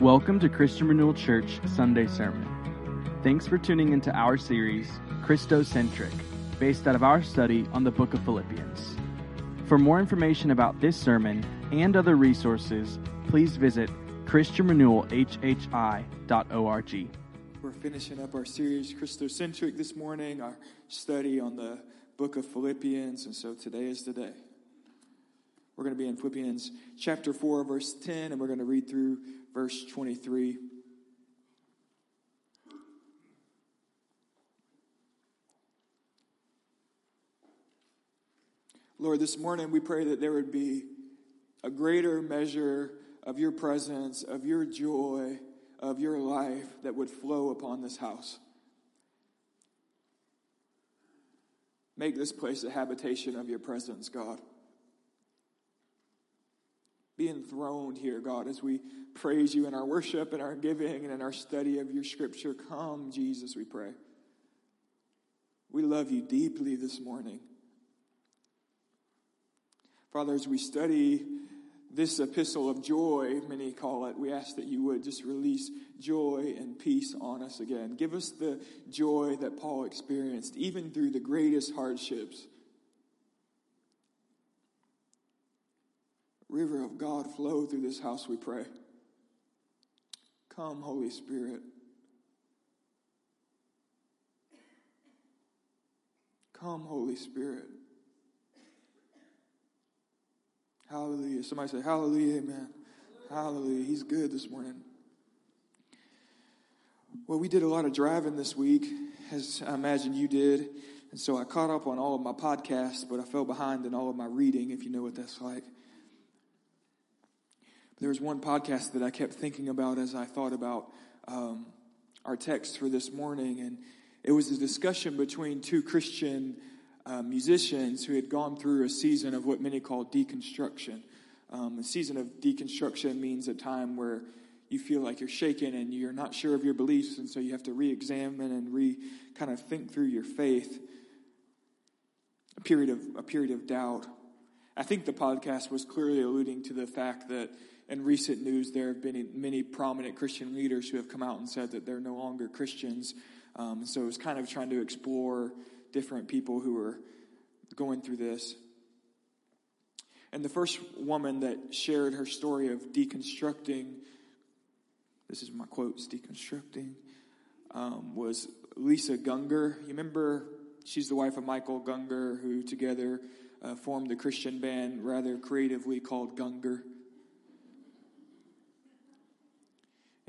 Welcome to Christian Renewal Church Sunday Sermon. Thanks for tuning into our series, Christocentric, based out of our study on the book of Philippians. For more information about this sermon and other resources, please visit ChristianRenewalHHI.org. We're finishing up our series, Christocentric, this morning, our study on the book of Philippians, and so today is the day. We're going to be in Philippians chapter 4, verse 10, and we're going to read through verse 23. Lord, this morning we pray that there would be a greater measure of your presence, of your joy, of your life that would flow upon this house. Make this place a habitation of your presence, God. Be enthroned here, God, as we praise you in our worship and our giving and in our study of your scripture. Come, Jesus, we pray. We love you deeply this morning. Father, as we study this epistle of joy, many call it, we ask that you would just release joy and peace on us again. Give us the joy that Paul experienced, even through the greatest hardships. River of God, flow through this house, we pray. Come, Holy Spirit. Come, Holy Spirit. Hallelujah. Somebody say, Hallelujah, amen. Hallelujah. He's good this morning. Well, we did a lot of driving this week, as I imagine you did. And so I caught up on all of my podcasts, but I fell behind in all of my reading, if you know what that's like. There was one podcast that I kept thinking about as I thought about um, our text for this morning, and it was a discussion between two Christian uh, musicians who had gone through a season of what many call deconstruction. Um, a season of deconstruction means a time where you feel like you're shaken and you're not sure of your beliefs, and so you have to re-examine and re kind of think through your faith. A period of a period of doubt. I think the podcast was clearly alluding to the fact that in recent news, there have been many prominent Christian leaders who have come out and said that they're no longer Christians. Um, so it's kind of trying to explore different people who are going through this. And the first woman that shared her story of deconstructing, this is my quotes, deconstructing, um, was Lisa Gungor. You remember, she's the wife of Michael Gungor, who together uh, formed the Christian band rather creatively called Gungor.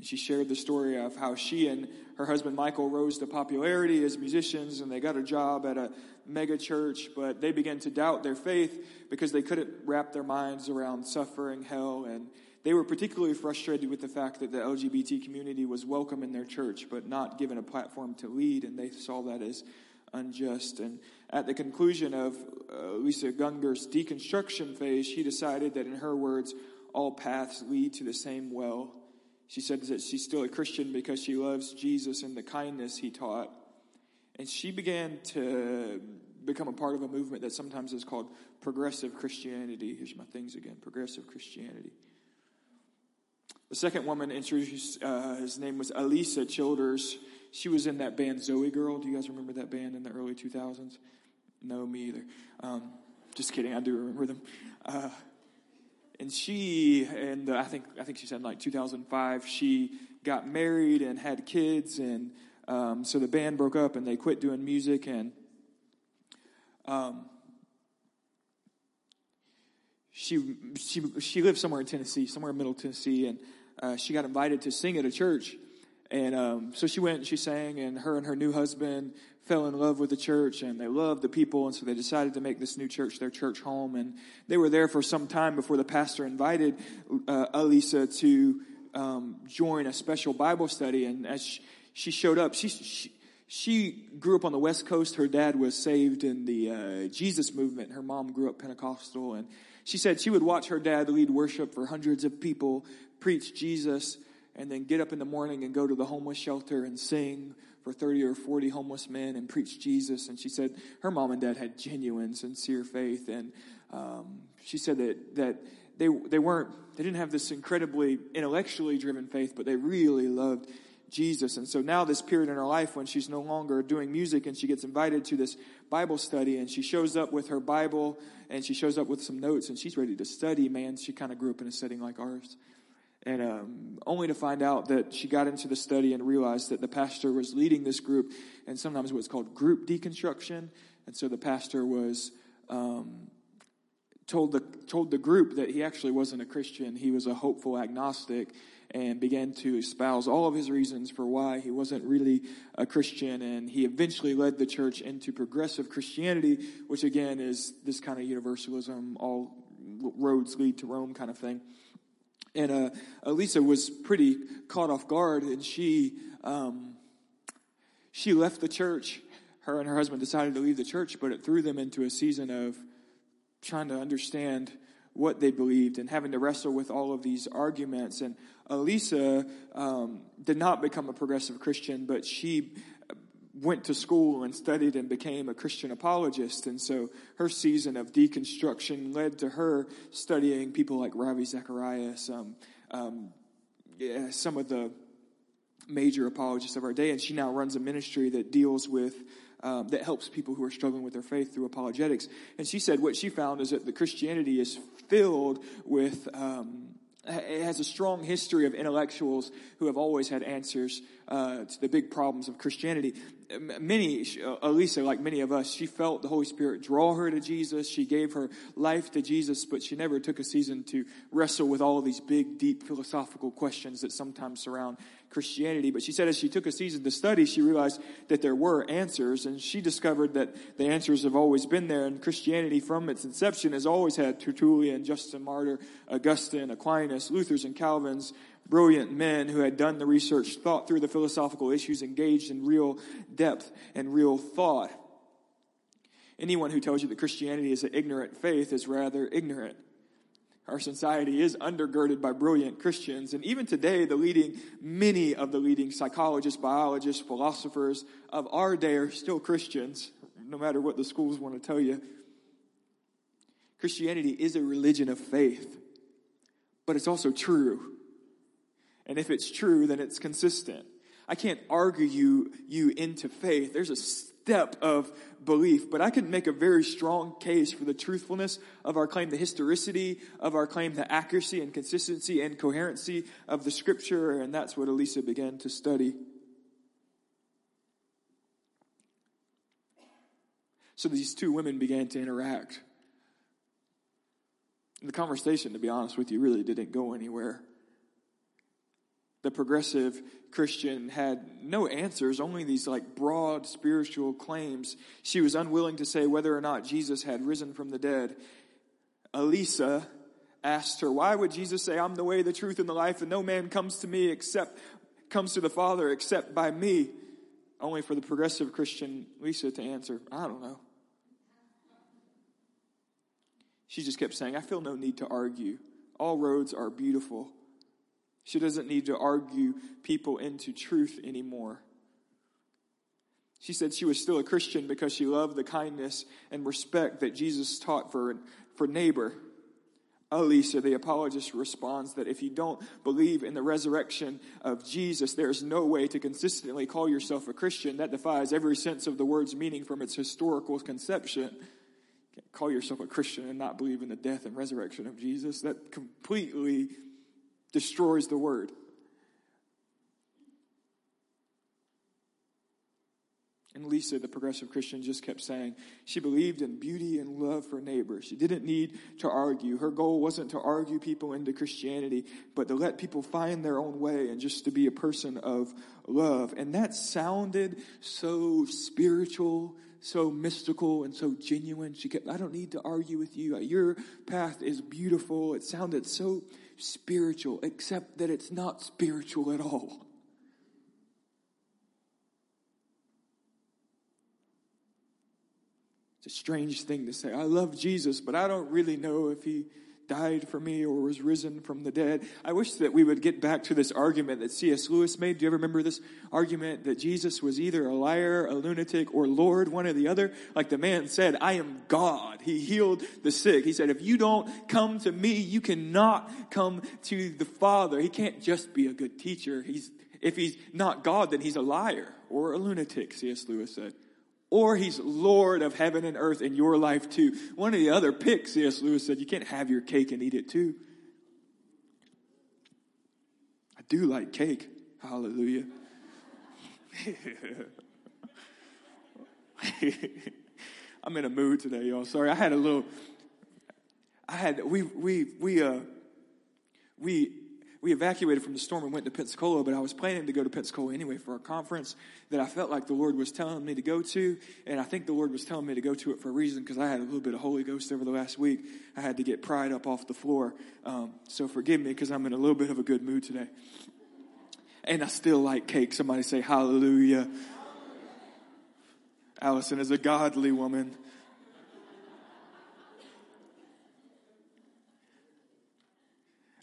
And she shared the story of how she and her husband Michael rose to popularity as musicians and they got a job at a mega church, but they began to doubt their faith because they couldn't wrap their minds around suffering, hell, and they were particularly frustrated with the fact that the LGBT community was welcome in their church, but not given a platform to lead, and they saw that as unjust. And at the conclusion of uh, Lisa Gungor's deconstruction phase, she decided that, in her words, all paths lead to the same well. She said that she's still a Christian because she loves Jesus and the kindness he taught. And she began to become a part of a movement that sometimes is called progressive Christianity. Here's my things again progressive Christianity. The second woman introduced, uh, his name was Alisa Childers. She was in that band ZOEgirl. Do you guys remember that band in the early 2000s? No, me either. Um, just kidding, I do remember them. Uh, and she and I think I think she said like 2005 she got married and had kids and um, so the band broke up and they quit doing music and um, she she she lived somewhere in Tennessee somewhere in Middle Tennessee. And uh, she got invited to sing at a church and um, so she went and she sang and her and her new husband fell in love with the church and they loved the people. And so they decided to make this new church their church home. And they were there for some time before the pastor invited uh, Alisa to um, join a special Bible study. And as she, she showed up, she, she, she, grew up on the West Coast. Her dad was saved in the uh, Jesus movement. Her mom grew up Pentecostal. And she said she would watch her dad lead worship for hundreds of people, preach Jesus, and then get up in the morning and go to the homeless shelter and sing for 30 or 40 homeless men and preach Jesus. And she said her mom and dad had genuine, sincere faith. And um, she said that, that they, they weren't, they didn't have this incredibly intellectually driven faith, but they really loved Jesus. And so now this period in her life when she's no longer doing music and she gets invited to this Bible study and she shows up with her Bible and she shows up with some notes and she's ready to study, man. She kind of grew up in a setting like ours. And um, only to find out that she got into the study and realized that the pastor was leading this group and sometimes what's called group deconstruction. And so the pastor was um, told the told the group that he actually wasn't a Christian. He was a hopeful agnostic and began to espouse all of his reasons for why he wasn't really a Christian. And he eventually led the church into progressive Christianity, which again is this kind of universalism, all roads lead to Rome kind of thing. And uh, Alisa was pretty caught off guard, and she um, she left the church. Her and her husband decided to leave the church, but it threw them into a season of trying to understand what they believed and having to wrestle with all of these arguments. And Alisa um, did not become a progressive Christian, but she went to school and studied and became a Christian apologist. And so her season of deconstruction led to her studying people like Ravi Zacharias, um, um, yeah, some of the major apologists of our day. And she now runs a ministry that deals with um, that helps people who are struggling with their faith through apologetics. And she said what she found is that the Christianity is filled with um, it has a strong history of intellectuals who have always had answers uh, to the big problems of Christianity. Many, uh, Alisa, like many of us, she felt the Holy Spirit draw her to Jesus. She gave her life to Jesus, but she never took a season to wrestle with all of these big, deep philosophical questions that sometimes surround Christianity. But she said as she took a season to study, she realized that there were answers, and she discovered that the answers have always been there. And Christianity, from its inception, has always had Tertullian, Justin Martyr, Augustine, Aquinas, Luther's, and Calvin's brilliant men who had done the research, thought through the philosophical issues, engaged in real depth and real thought. Anyone who tells you that Christianity is an ignorant faith is rather ignorant. Our society is undergirded by brilliant Christians. And even today, the leading, many of the leading psychologists, biologists, philosophers of our day are still Christians, no matter what the schools want to tell you. Christianity is a religion of faith, but it's also true. And if it's true, then it's consistent. I can't argue you, you into faith. There's a step of belief, but I can make a very strong case for the truthfulness of our claim, the historicity of our claim, the accuracy and consistency and coherency of the scripture, and that's what Alisa began to study. So these two women began to interact. The conversation, to be honest with you, really didn't go anywhere. The progressive Christian had no answers, only these like broad spiritual claims. She was unwilling to say whether or not Jesus had risen from the dead. Alisa asked her, why would Jesus say, I'm the way, the truth, and the life, and no man comes to me except, comes to the Father except by me? Only for the progressive Christian Lisa to answer, I don't know. She just kept saying, I feel no need to argue. All roads are beautiful. She doesn't need to argue people into truth anymore. She said she was still a Christian because she loved the kindness and respect that Jesus taught for, for neighbor. Alisa, the apologist, responds that if you don't believe in the resurrection of Jesus, there is no way to consistently call yourself a Christian. That defies every sense of the word's meaning from its historical conception. Can't call yourself a Christian and not believe in the death and resurrection of Jesus. That completely destroys the word. And Lisa, the progressive Christian, just kept saying she believed in beauty and love for neighbor. She didn't need to argue. Her goal wasn't to argue people into Christianity, but to let people find their own way and just to be a person of love. And that sounded so spiritual, so mystical, and so genuine. She kept, I don't need to argue with you. Your path is beautiful. It sounded so spiritual, except that it's not spiritual at all. It's a strange thing to say. I love Jesus, but I don't really know if he died for me or was risen from the dead. I wish that we would get back to this argument that C.S. Lewis made. Do you ever remember this argument that Jesus was either a liar, a lunatic, or Lord, one or the other? Like the man said, I am God. He healed the sick. He said, if you don't come to me, you cannot come to the Father. He can't just be a good teacher. He's, if he's not God, then he's a liar or a lunatic, C.S. Lewis said or he's Lord of heaven and earth in your life too. One of the other picks, C.S. Lewis said, you can't have your cake and eat it too. I do like cake. Hallelujah. I'm in a mood today, y'all. Sorry, I had a little. I had we we we uh we we evacuated from the storm and went to Pensacola, but I was planning to go to Pensacola anyway for a conference that I felt like the Lord was telling me to go to. And I think the Lord was telling me to go to it for a reason because I had a little bit of Holy Ghost over the last week. I had to get pride up off the floor. Um, so forgive me because I'm in a little bit of a good mood today. And I still like cake. Somebody say hallelujah. Allison is a godly woman.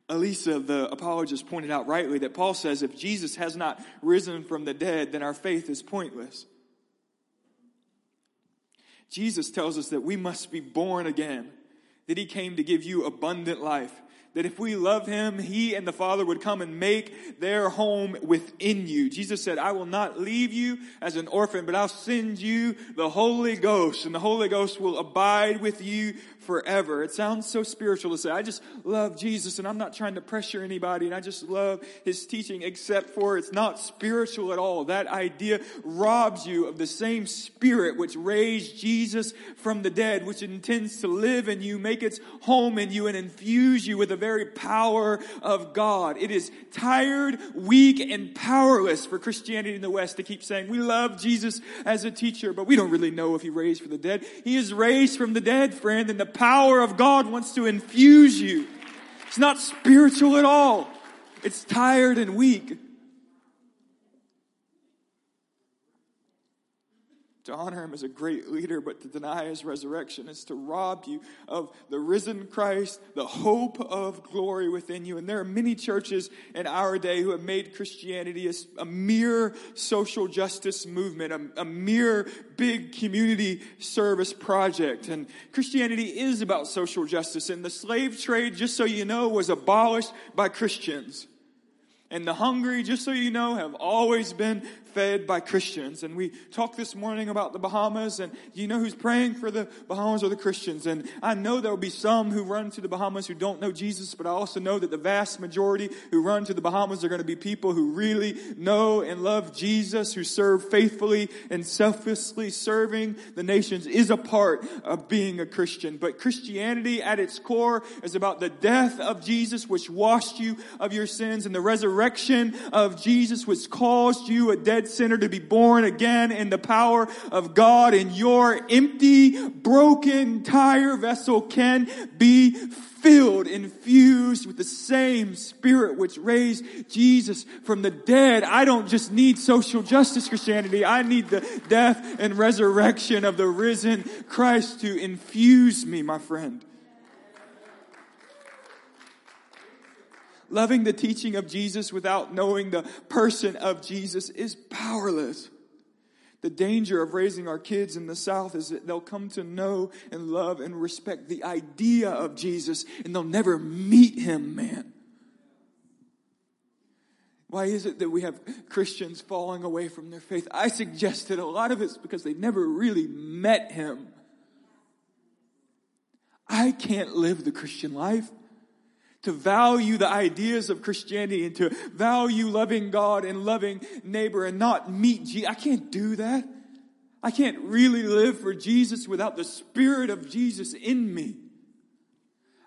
Alisa, the apologist, pointed out rightly that Paul says if Jesus has not risen from the dead, then our faith is pointless. Jesus tells us that we must be born again, that he came to give you abundant life, that if we love him, he and the Father would come and make their home within you. Jesus said, I will not leave you as an orphan, but I'll send you the Holy Ghost, and the Holy Ghost will abide with you forever. It sounds so spiritual to say, I just love Jesus and I'm not trying to pressure anybody and I just love his teaching, except for it's not spiritual at all. That idea robs you of the same spirit which raised Jesus from the dead, which intends to live in you, make its home in you, and infuse you with a very power of God. It is tired, weak, and powerless for Christianity in the West to keep saying, we love Jesus as a teacher, but we don't really know if he raised from the dead. He is raised from the dead, friend, and the power of God wants to infuse you. It's not spiritual at all. It's tired and weak. To honor him as a great leader, but to deny his resurrection is to rob you of the risen Christ, the hope of glory within you. And there are many churches in our day who have made Christianity a, a mere social justice movement, a, a mere big community service project. And Christianity is about social justice. And the slave trade, just so you know, was abolished by Christians. And the hungry, just so you know, have always been fed by Christians. And we talked this morning about the Bahamas, and you know who's praying for the Bahamas are the Christians. And I know there will be some who run to the Bahamas who don't know Jesus, but I also know that the vast majority who run to the Bahamas are going to be people who really know and love Jesus, who serve faithfully and selflessly serving the nations is a part of being a Christian. But Christianity at its core is about the death of Jesus, which washed you of your sins, and the resurrection of Jesus, which caused you a dead dead sinner to be born again in the power of God and your empty, broken, tired vessel can be filled, infused with the same spirit which raised Jesus from the dead. I don't just need social justice Christianity. I need the death and resurrection of the risen Christ to infuse me, my friend. Loving the teaching of Jesus without knowing the person of Jesus is powerless. The danger of raising our kids in the South is that they'll come to know and love and respect the idea of Jesus and they'll never meet him, man. Why is it that we have Christians falling away from their faith? I suggested a lot of it's because they never really met him. I can't live the Christian life to value the ideas of Christianity and to value loving God and loving neighbor and not meet Jesus. I can't do that. I can't really live for Jesus without the Spirit of Jesus in me.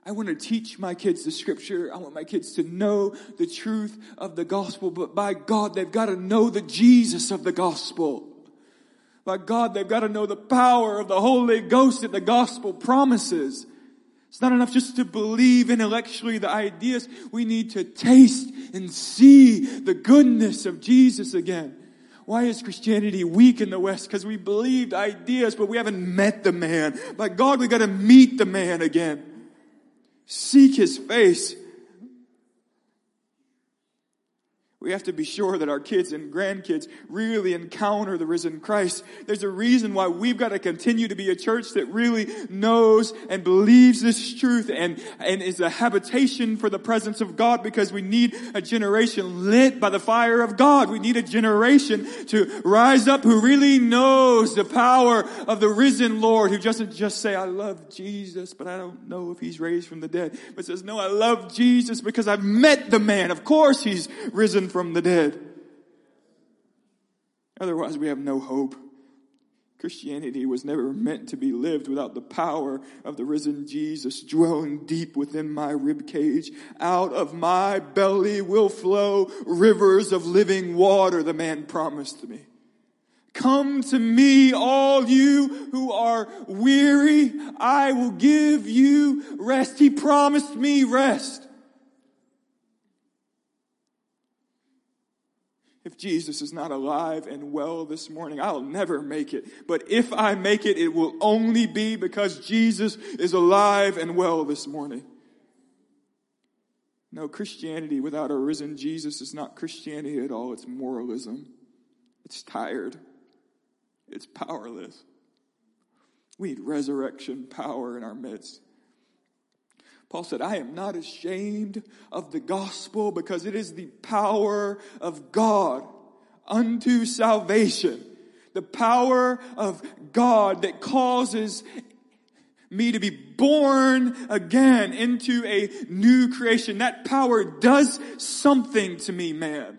I want to teach my kids the scripture. I want my kids to know the truth of the gospel, but by God, they've got to know the Jesus of the gospel. By God, they've got to know the power of the Holy Ghost that the gospel promises. It's not enough just to believe intellectually the ideas. We need to taste and see the goodness of Jesus again. Why is Christianity weak in the West? Because we believed ideas, but we haven't met the man. By God, we gotta meet the man again. Seek his face. We have to be sure that our kids and grandkids really encounter the risen Christ. There's a reason why we've got to continue to be a church that really knows and believes this truth and, and is a habitation for the presence of God because we need a generation lit by the fire of God. We need a generation to rise up who really knows the power of the risen Lord who doesn't just say, I love Jesus, but I don't know if he's raised from the dead, but says, no, I love Jesus because I've met the man. Of course he's risen from the dead. Otherwise, we have no hope. Christianity was never meant to be lived without the power of the risen Jesus dwelling deep within my rib cage. Out of my belly will flow rivers of living water, the man promised me. Come to me, all you who are weary. I will give you rest. He promised me rest. If Jesus is not alive and well this morning, I'll never make it. But if I make it, it will only be because Jesus is alive and well this morning. No, Christianity without a risen Jesus is not Christianity at all. It's moralism. It's tired. It's powerless. We need resurrection power in our midst. Paul said, I am not ashamed of the gospel because it is the power of God unto salvation. The power of God that causes me to be born again into a new creation. That power does something to me, man.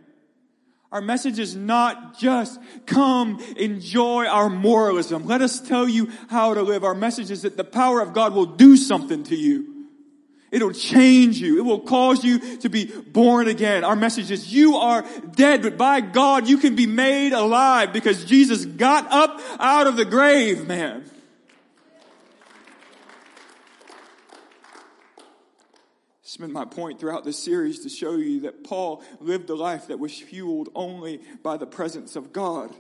Our message is not just come enjoy our moralism. Let us tell you how to live. Our message is that the power of God will do something to you. It'll change you. It will cause you to be born again. Our message is you are dead, but by God you can be made alive because Jesus got up out of the grave, man. It's been my point throughout this series to show you that Paul lived a life that was fueled only by the presence of God.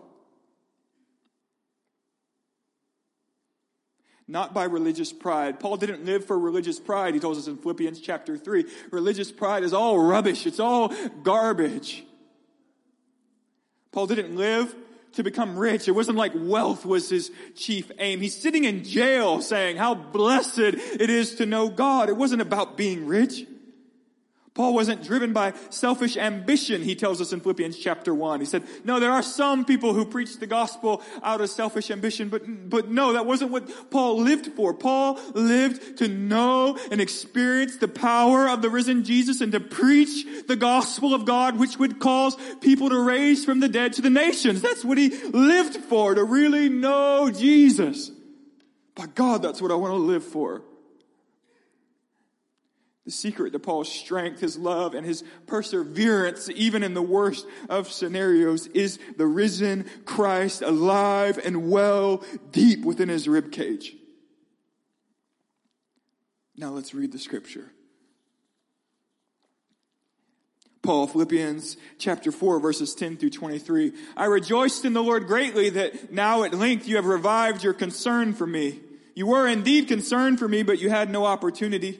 Not by religious pride. Paul didn't live for religious pride. He tells us in Philippians chapter 3. Religious pride is all rubbish. It's all garbage. Paul didn't live to become rich. It wasn't like wealth was his chief aim. He's sitting in jail saying how blessed it is to know God. It wasn't about being rich. Paul wasn't driven by selfish ambition, he tells us in Philippians chapter 1. He said, no, there are some people who preach the gospel out of selfish ambition, but, but no, that wasn't what Paul lived for. Paul lived to know and experience the power of the risen Jesus and to preach the gospel of God, which would cause people to raise from the dead to the nations. That's what he lived for, to really know Jesus. By God, that's what I want to live for. The secret to Paul's strength, his love, and his perseverance, even in the worst of scenarios, is the risen Christ alive and well deep within his ribcage. Now let's read the scripture. Paul, Philippians chapter 4, verses 10 through 23. I rejoiced in the Lord greatly that now at length you have revived your concern for me. You were indeed concerned for me, but you had no opportunity.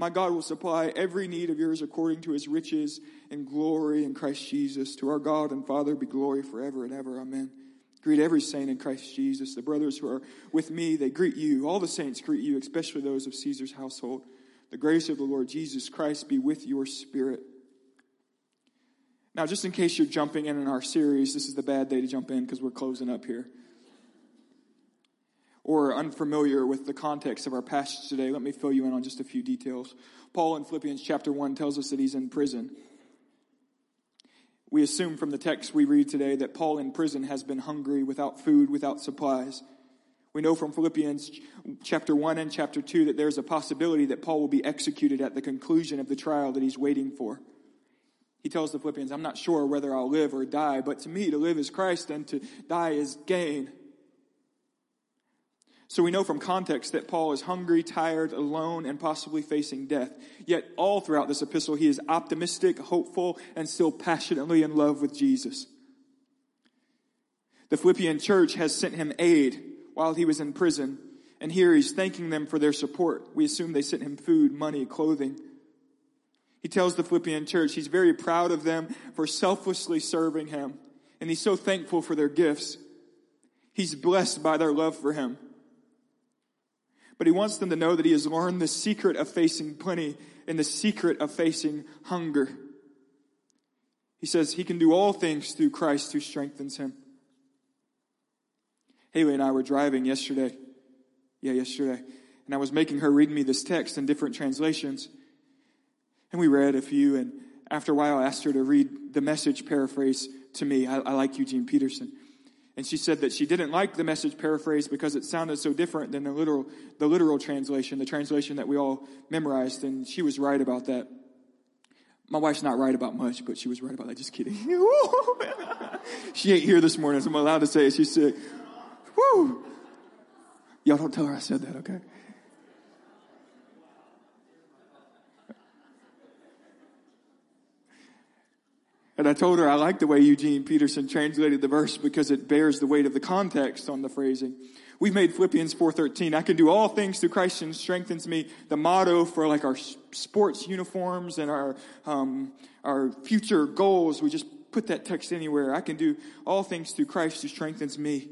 My God will supply every need of yours according to his riches and glory in Christ Jesus. To our God and Father be glory forever and ever. Amen. Greet every saint in Christ Jesus. The brothers who are with me, they greet you. All the saints greet you, especially those of Caesar's household. The grace of the Lord Jesus Christ be with your spirit. Now, just in case you're jumping in in our series, this is the bad day to jump in because we're closing up here. Or unfamiliar with the context of our passage today, let me fill you in on just a few details. Paul in Philippians chapter 1 tells us that he's in prison. We assume from the text we read today that Paul in prison has been hungry, without food, without supplies. We know from Philippians chapter 1 and chapter 2 that there's a possibility that Paul will be executed at the conclusion of the trial that he's waiting for. He tells the Philippians, I'm not sure whether I'll live or die, but to me to live is Christ and to die is gain. So we know from context that Paul is hungry, tired, alone, and possibly facing death. Yet all throughout this epistle, he is optimistic, hopeful, and still passionately in love with Jesus. The Philippian church has sent him aid while he was in prison, and here he's thanking them for their support. We assume they sent him food, money, clothing. He tells the Philippian church he's very proud of them for selflessly serving him, and he's so thankful for their gifts. He's blessed by their love for him. But he wants them to know that he has learned the secret of facing plenty and the secret of facing hunger. He says he can do all things through Christ who strengthens him. Haley and I were driving yesterday. Yeah, yesterday. And I was making her read me this text in different translations. And we read a few, and after a while I asked her to read the message paraphrase to me. I, I like Eugene Peterson. And she said that she didn't like the message paraphrase because it sounded so different than the literal, the literal translation, the translation that we all memorized. And she was right about that. My wife's not right about much, but she was right about that. Just kidding. she ain't here this morning, so I'm allowed to say it. She's sick. Woo! Y'all don't tell her I said that, okay? And I told her I like the way Eugene Peterson translated the verse because it bears the weight of the context on the phrasing. We've made Philippians 4.13, I can do all things through Christ who strengthens me, the motto for like our sports uniforms and our, um, our future goals. We just put that text anywhere. I can do all things through Christ who strengthens me.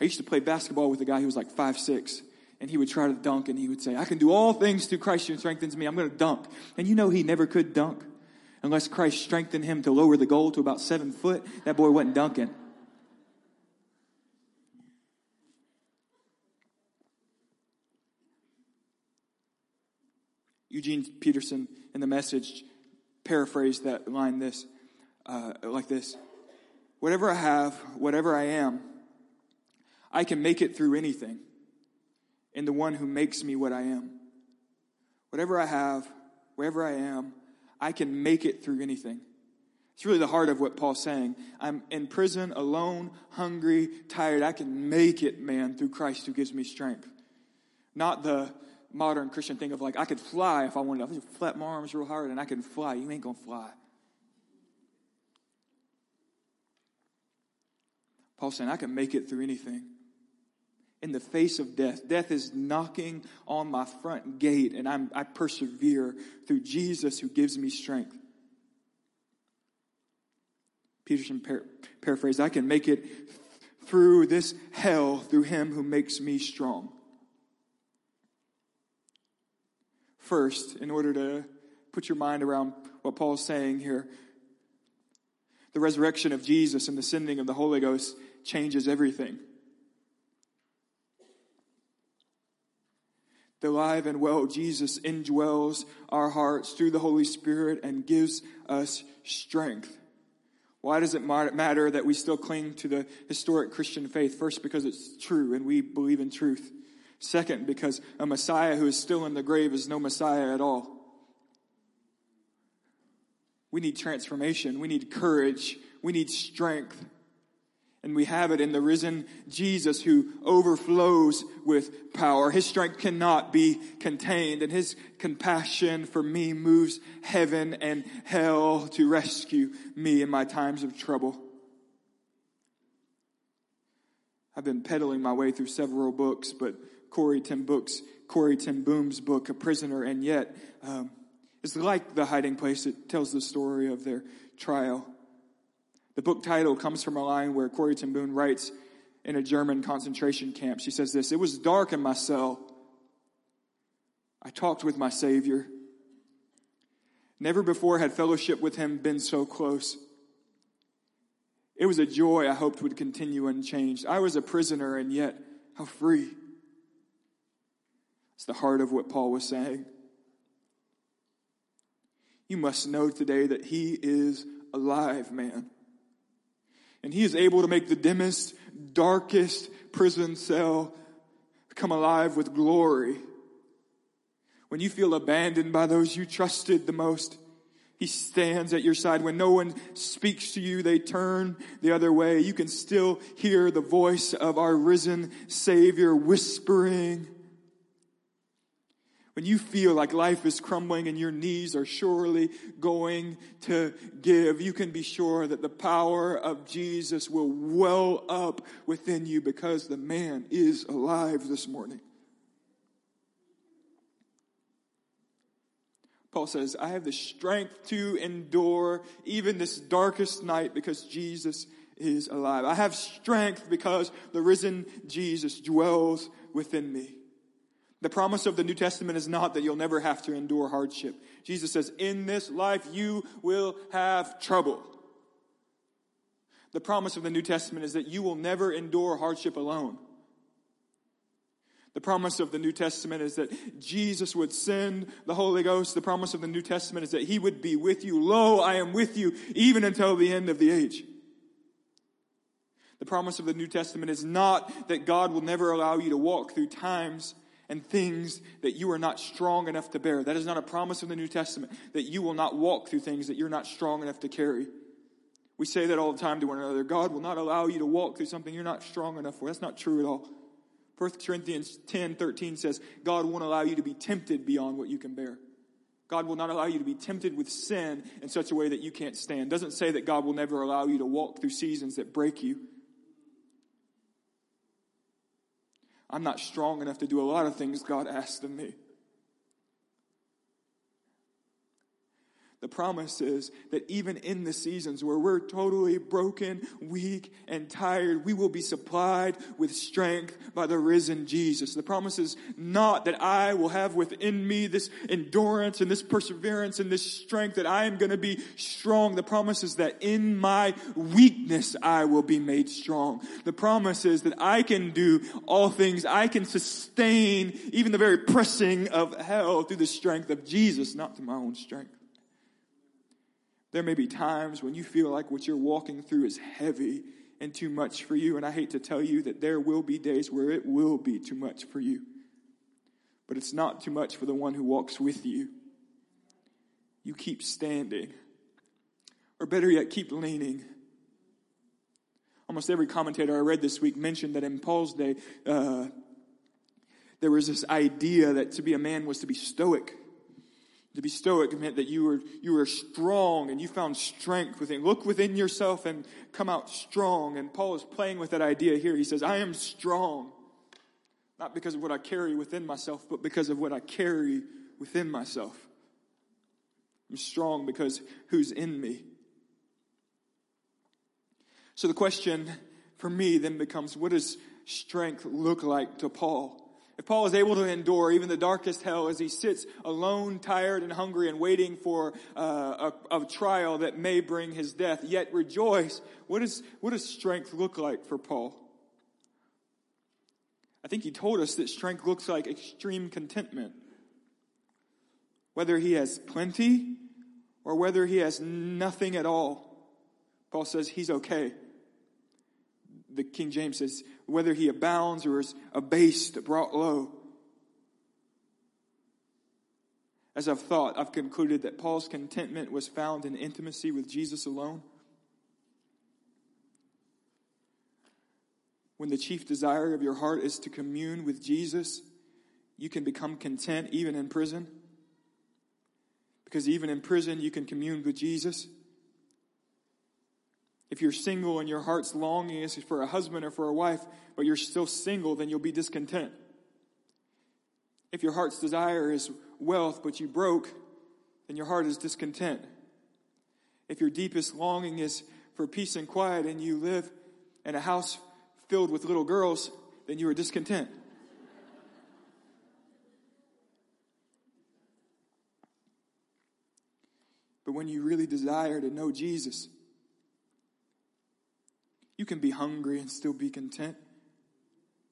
I used to play basketball with a guy who was like five six, and he would try to dunk and he would say, I can do all things through Christ who strengthens me. I'm going to dunk. And you know he never could dunk unless Christ strengthened him to lower the goal to about seven foot, that boy wasn't dunking. Eugene Peterson in the message paraphrased that line this uh, like this Whatever I have, whatever I am, I can make it through anything in the one who makes me what I am. Whatever I have, wherever I am, I can make it through anything. It's really the heart of what Paul's saying. I'm in prison, alone, hungry, tired. I can make it, man, through Christ who gives me strength. Not the modern Christian thing of like, I could fly if I wanted. I just flap my arms real hard and I can fly. You ain't gonna fly. Paul's saying, I can make it through anything in the face of death. Death is knocking on my front gate, and I'm, I persevere through Jesus who gives me strength. Peterson par- paraphrased, I can make it through this hell through him who makes me strong. First, in order to put your mind around what Paul's saying here, the resurrection of Jesus and the sending of the Holy Ghost changes everything. The alive and well Jesus indwells our hearts through the Holy Spirit and gives us strength. Why does it matter that we still cling to the historic Christian faith? First, because it's true and we believe in truth. Second, because a Messiah who is still in the grave is no Messiah at all. We need transformation. We need courage. We need strength. And we have it in the risen Jesus who overflows with power. His strength cannot be contained and his compassion for me moves heaven and hell to rescue me in my times of trouble. I've been peddling my way through several books, but Corrie ten Books, Corrie ten Boom's book, A Prisoner, and yet, um, it's like The Hiding Place. It tells the story of their trial. The book title comes from a line where Corrie ten Boom writes in a German concentration camp. She says this, It was dark in my cell. I talked with my Savior. Never before had fellowship with him been so close. It was a joy I hoped would continue unchanged. I was a prisoner and yet how free. It's the heart of what Paul was saying. You must know today that he is alive, man. And he is able to make the dimmest, darkest prison cell come alive with glory. When you feel abandoned by those you trusted the most, he stands at your side. When no one speaks to you, they turn the other way. You can still hear the voice of our risen Savior whispering, when you feel like life is crumbling and your knees are surely going to give, you can be sure that the power of Jesus will well up within you because the man is alive this morning. Paul says, I have the strength to endure even this darkest night because Jesus is alive. I have strength because the risen Jesus dwells within me. The promise of the New Testament is not that you'll never have to endure hardship. Jesus says, in this life you will have trouble. The promise of the New Testament is that you will never endure hardship alone. The promise of the New Testament is that Jesus would send the Holy Ghost. The promise of the New Testament is that He would be with you. Lo, I am with you even until the end of the age. The promise of the New Testament is not that God will never allow you to walk through times and things that you are not strong enough to bear. That is not a promise of the New Testament, that you will not walk through things that you're not strong enough to carry. We say that all the time to one another. God will not allow you to walk through something you're not strong enough for. That's not true at all. 1 Corinthians 10 13 says, God won't allow you to be tempted beyond what you can bear. God will not allow you to be tempted with sin in such a way that you can't stand. Doesn't say that God will never allow you to walk through seasons that break you. I'm not strong enough to do a lot of things God asked of me. The promise is that even in the seasons where we're totally broken, weak, and tired, we will be supplied with strength by the risen Jesus. The promise is not that I will have within me this endurance and this perseverance and this strength that I am going to be strong. The promise is that in my weakness I will be made strong. The promise is that I can do all things. I can sustain even the very pressing of hell through the strength of Jesus, not through my own strength. There may be times when you feel like what you're walking through is heavy and too much for you. And I hate to tell you that there will be days where it will be too much for you. But it's not too much for the one who walks with you. You keep standing. Or better yet, keep leaning. Almost every commentator I read this week mentioned that in Paul's day, uh, there was this idea that to be a man was to be stoic. To be stoic meant that you were, you were strong and you found strength within. Look within yourself and come out strong. And Paul is playing with that idea here. He says, I am strong. Not because of what I carry within myself, but because of what I carry within myself. I'm strong because who's in me. So the question for me then becomes, what does strength look like to Paul? If Paul is able to endure even the darkest hell as he sits alone, tired and hungry and waiting for uh, a, a, trial that may bring his death, yet rejoice, what, is, what does strength look like for Paul? I think he told us that strength looks like extreme contentment. Whether he has plenty or whether he has nothing at all, Paul says he's okay. The King James says whether he abounds or is abased, brought low. As I've thought, I've concluded that Paul's contentment was found in intimacy with Jesus alone. When the chief desire of your heart is to commune with Jesus, you can become content even in prison. Because even in prison, you can commune with Jesus. If you're single and your heart's longing is for a husband or for a wife, but you're still single, then you'll be discontent. If your heart's desire is wealth, but you broke, then your heart is discontent. If your deepest longing is for peace and quiet and you live in a house filled with little girls, then you are discontent. But when you really desire to know Jesus, you can be hungry and still be content.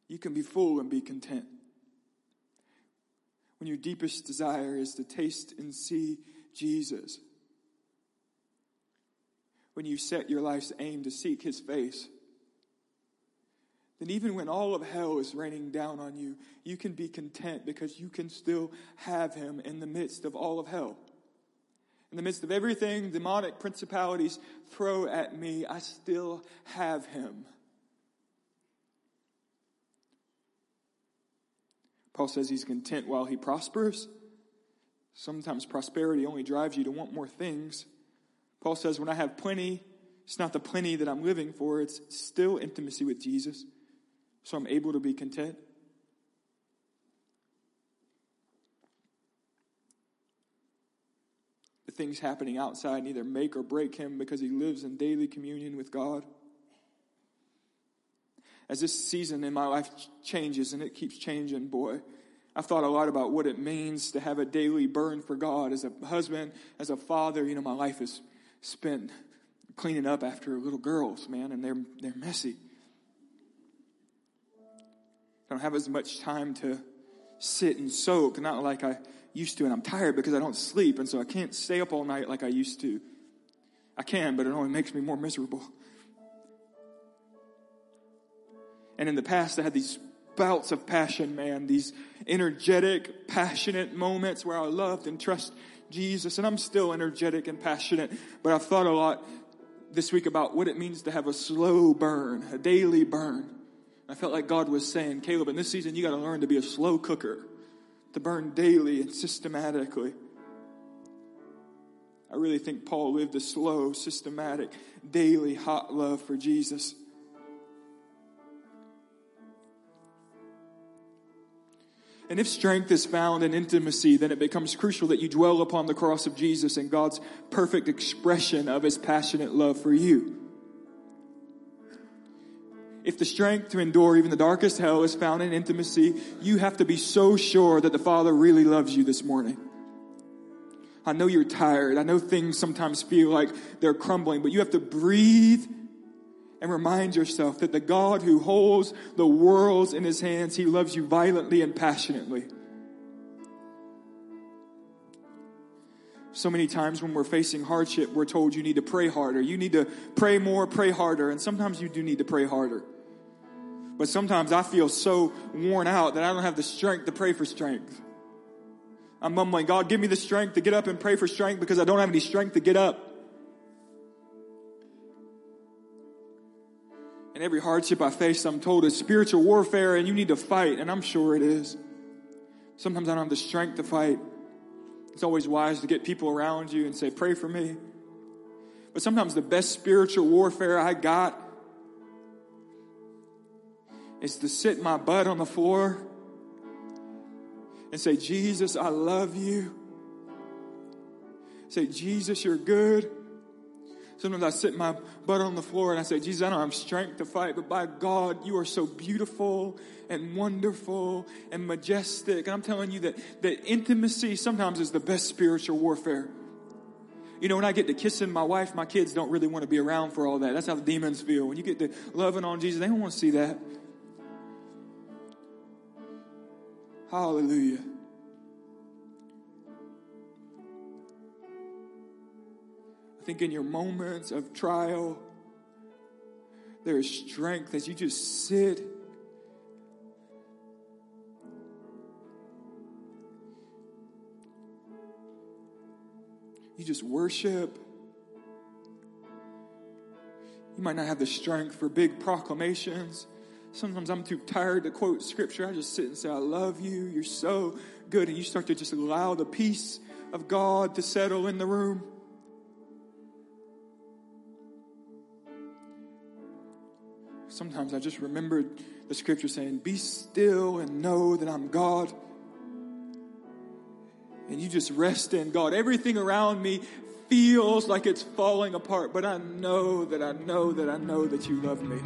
You can be full and be content. when your deepest desire is to taste and see Jesus, when you set your life's aim to seek his face, then even when all of hell is raining down on you, you can be content because you can still have him in the midst of all of hell. In the midst of everything demonic principalities throw at me, I still have him. Paul says he's content while he prospers. Sometimes prosperity only drives you to want more things. Paul says, when I have plenty, it's not the plenty that I'm living for, it's still intimacy with Jesus. So I'm able to be content. The things happening outside neither make or break him because he lives in daily communion with God. As this season in my life changes and it keeps changing, boy, I've thought a lot about what it means to have a daily burn for God. As a husband, as a father, you know, my life is spent cleaning up after little girls, man, and they're, they're messy. I don't have as much time to sit and soak, not like I used to, and I'm tired because I don't sleep, and so I can't stay up all night like I used to. I can, but it only makes me more miserable. And in the past, I had these bouts of passion, man, these energetic, passionate moments where I loved and trust Jesus. And I'm still energetic and passionate, but I've thought a lot this week about what it means to have a slow burn, a daily burn. I felt like God was saying, Caleb, in this season, you got to learn to be a slow cooker, to burn daily and systematically. I really think Paul lived a slow, systematic, daily, hot love for Jesus. And if strength is found in intimacy, then it becomes crucial that you dwell upon the cross of Jesus and God's perfect expression of his passionate love for you. If the strength to endure even the darkest hell is found in intimacy, you have to be so sure that the Father really loves you this morning. I know you're tired. I know things sometimes feel like they're crumbling, but you have to breathe and remind yourself that the God who holds the worlds in his hands, he loves you violently and passionately. So many times when we're facing hardship, we're told you need to pray harder. You need to pray more, pray harder. And sometimes you do need to pray harder. But sometimes I feel so worn out that I don't have the strength to pray for strength. I'm mumbling, God, give me the strength to get up and pray for strength because I don't have any strength to get up. And every hardship I face, I'm told is spiritual warfare and you need to fight. And I'm sure it is. Sometimes I don't have the strength to fight. It's always wise to get people around you and say, pray for me. But sometimes the best spiritual warfare I got is to sit my butt on the floor and say, Jesus, I love you. Say, Jesus, you're good. Sometimes I sit my butt on the floor and I say, Jesus, I don't have strength to fight, but by God, you are so beautiful and wonderful and majestic. And I'm telling you that, that intimacy sometimes is the best spiritual warfare. You know, when I get to kissing my wife, my kids don't really want to be around for all that. That's how the demons feel. When you get to loving on Jesus, they don't want to see that. Hallelujah. I think in your moments of trial, there is strength as you just sit. You just worship. You might not have the strength for big proclamations. Sometimes I'm too tired to quote scripture. I just sit and say, I love you. You're so good. And you start to just allow the peace of God to settle in the room. Sometimes I just remembered the scripture saying, Be still and know that I'm God. And you just rest in God. Everything around me feels like it's falling apart, but I know that I know that I know that you love me.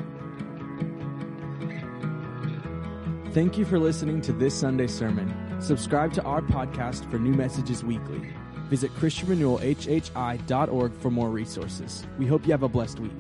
Thank you for listening to this Sunday sermon. Subscribe to our podcast for new messages weekly. Visit ChristianRenewalHHI.org for more resources. We hope you have a blessed week.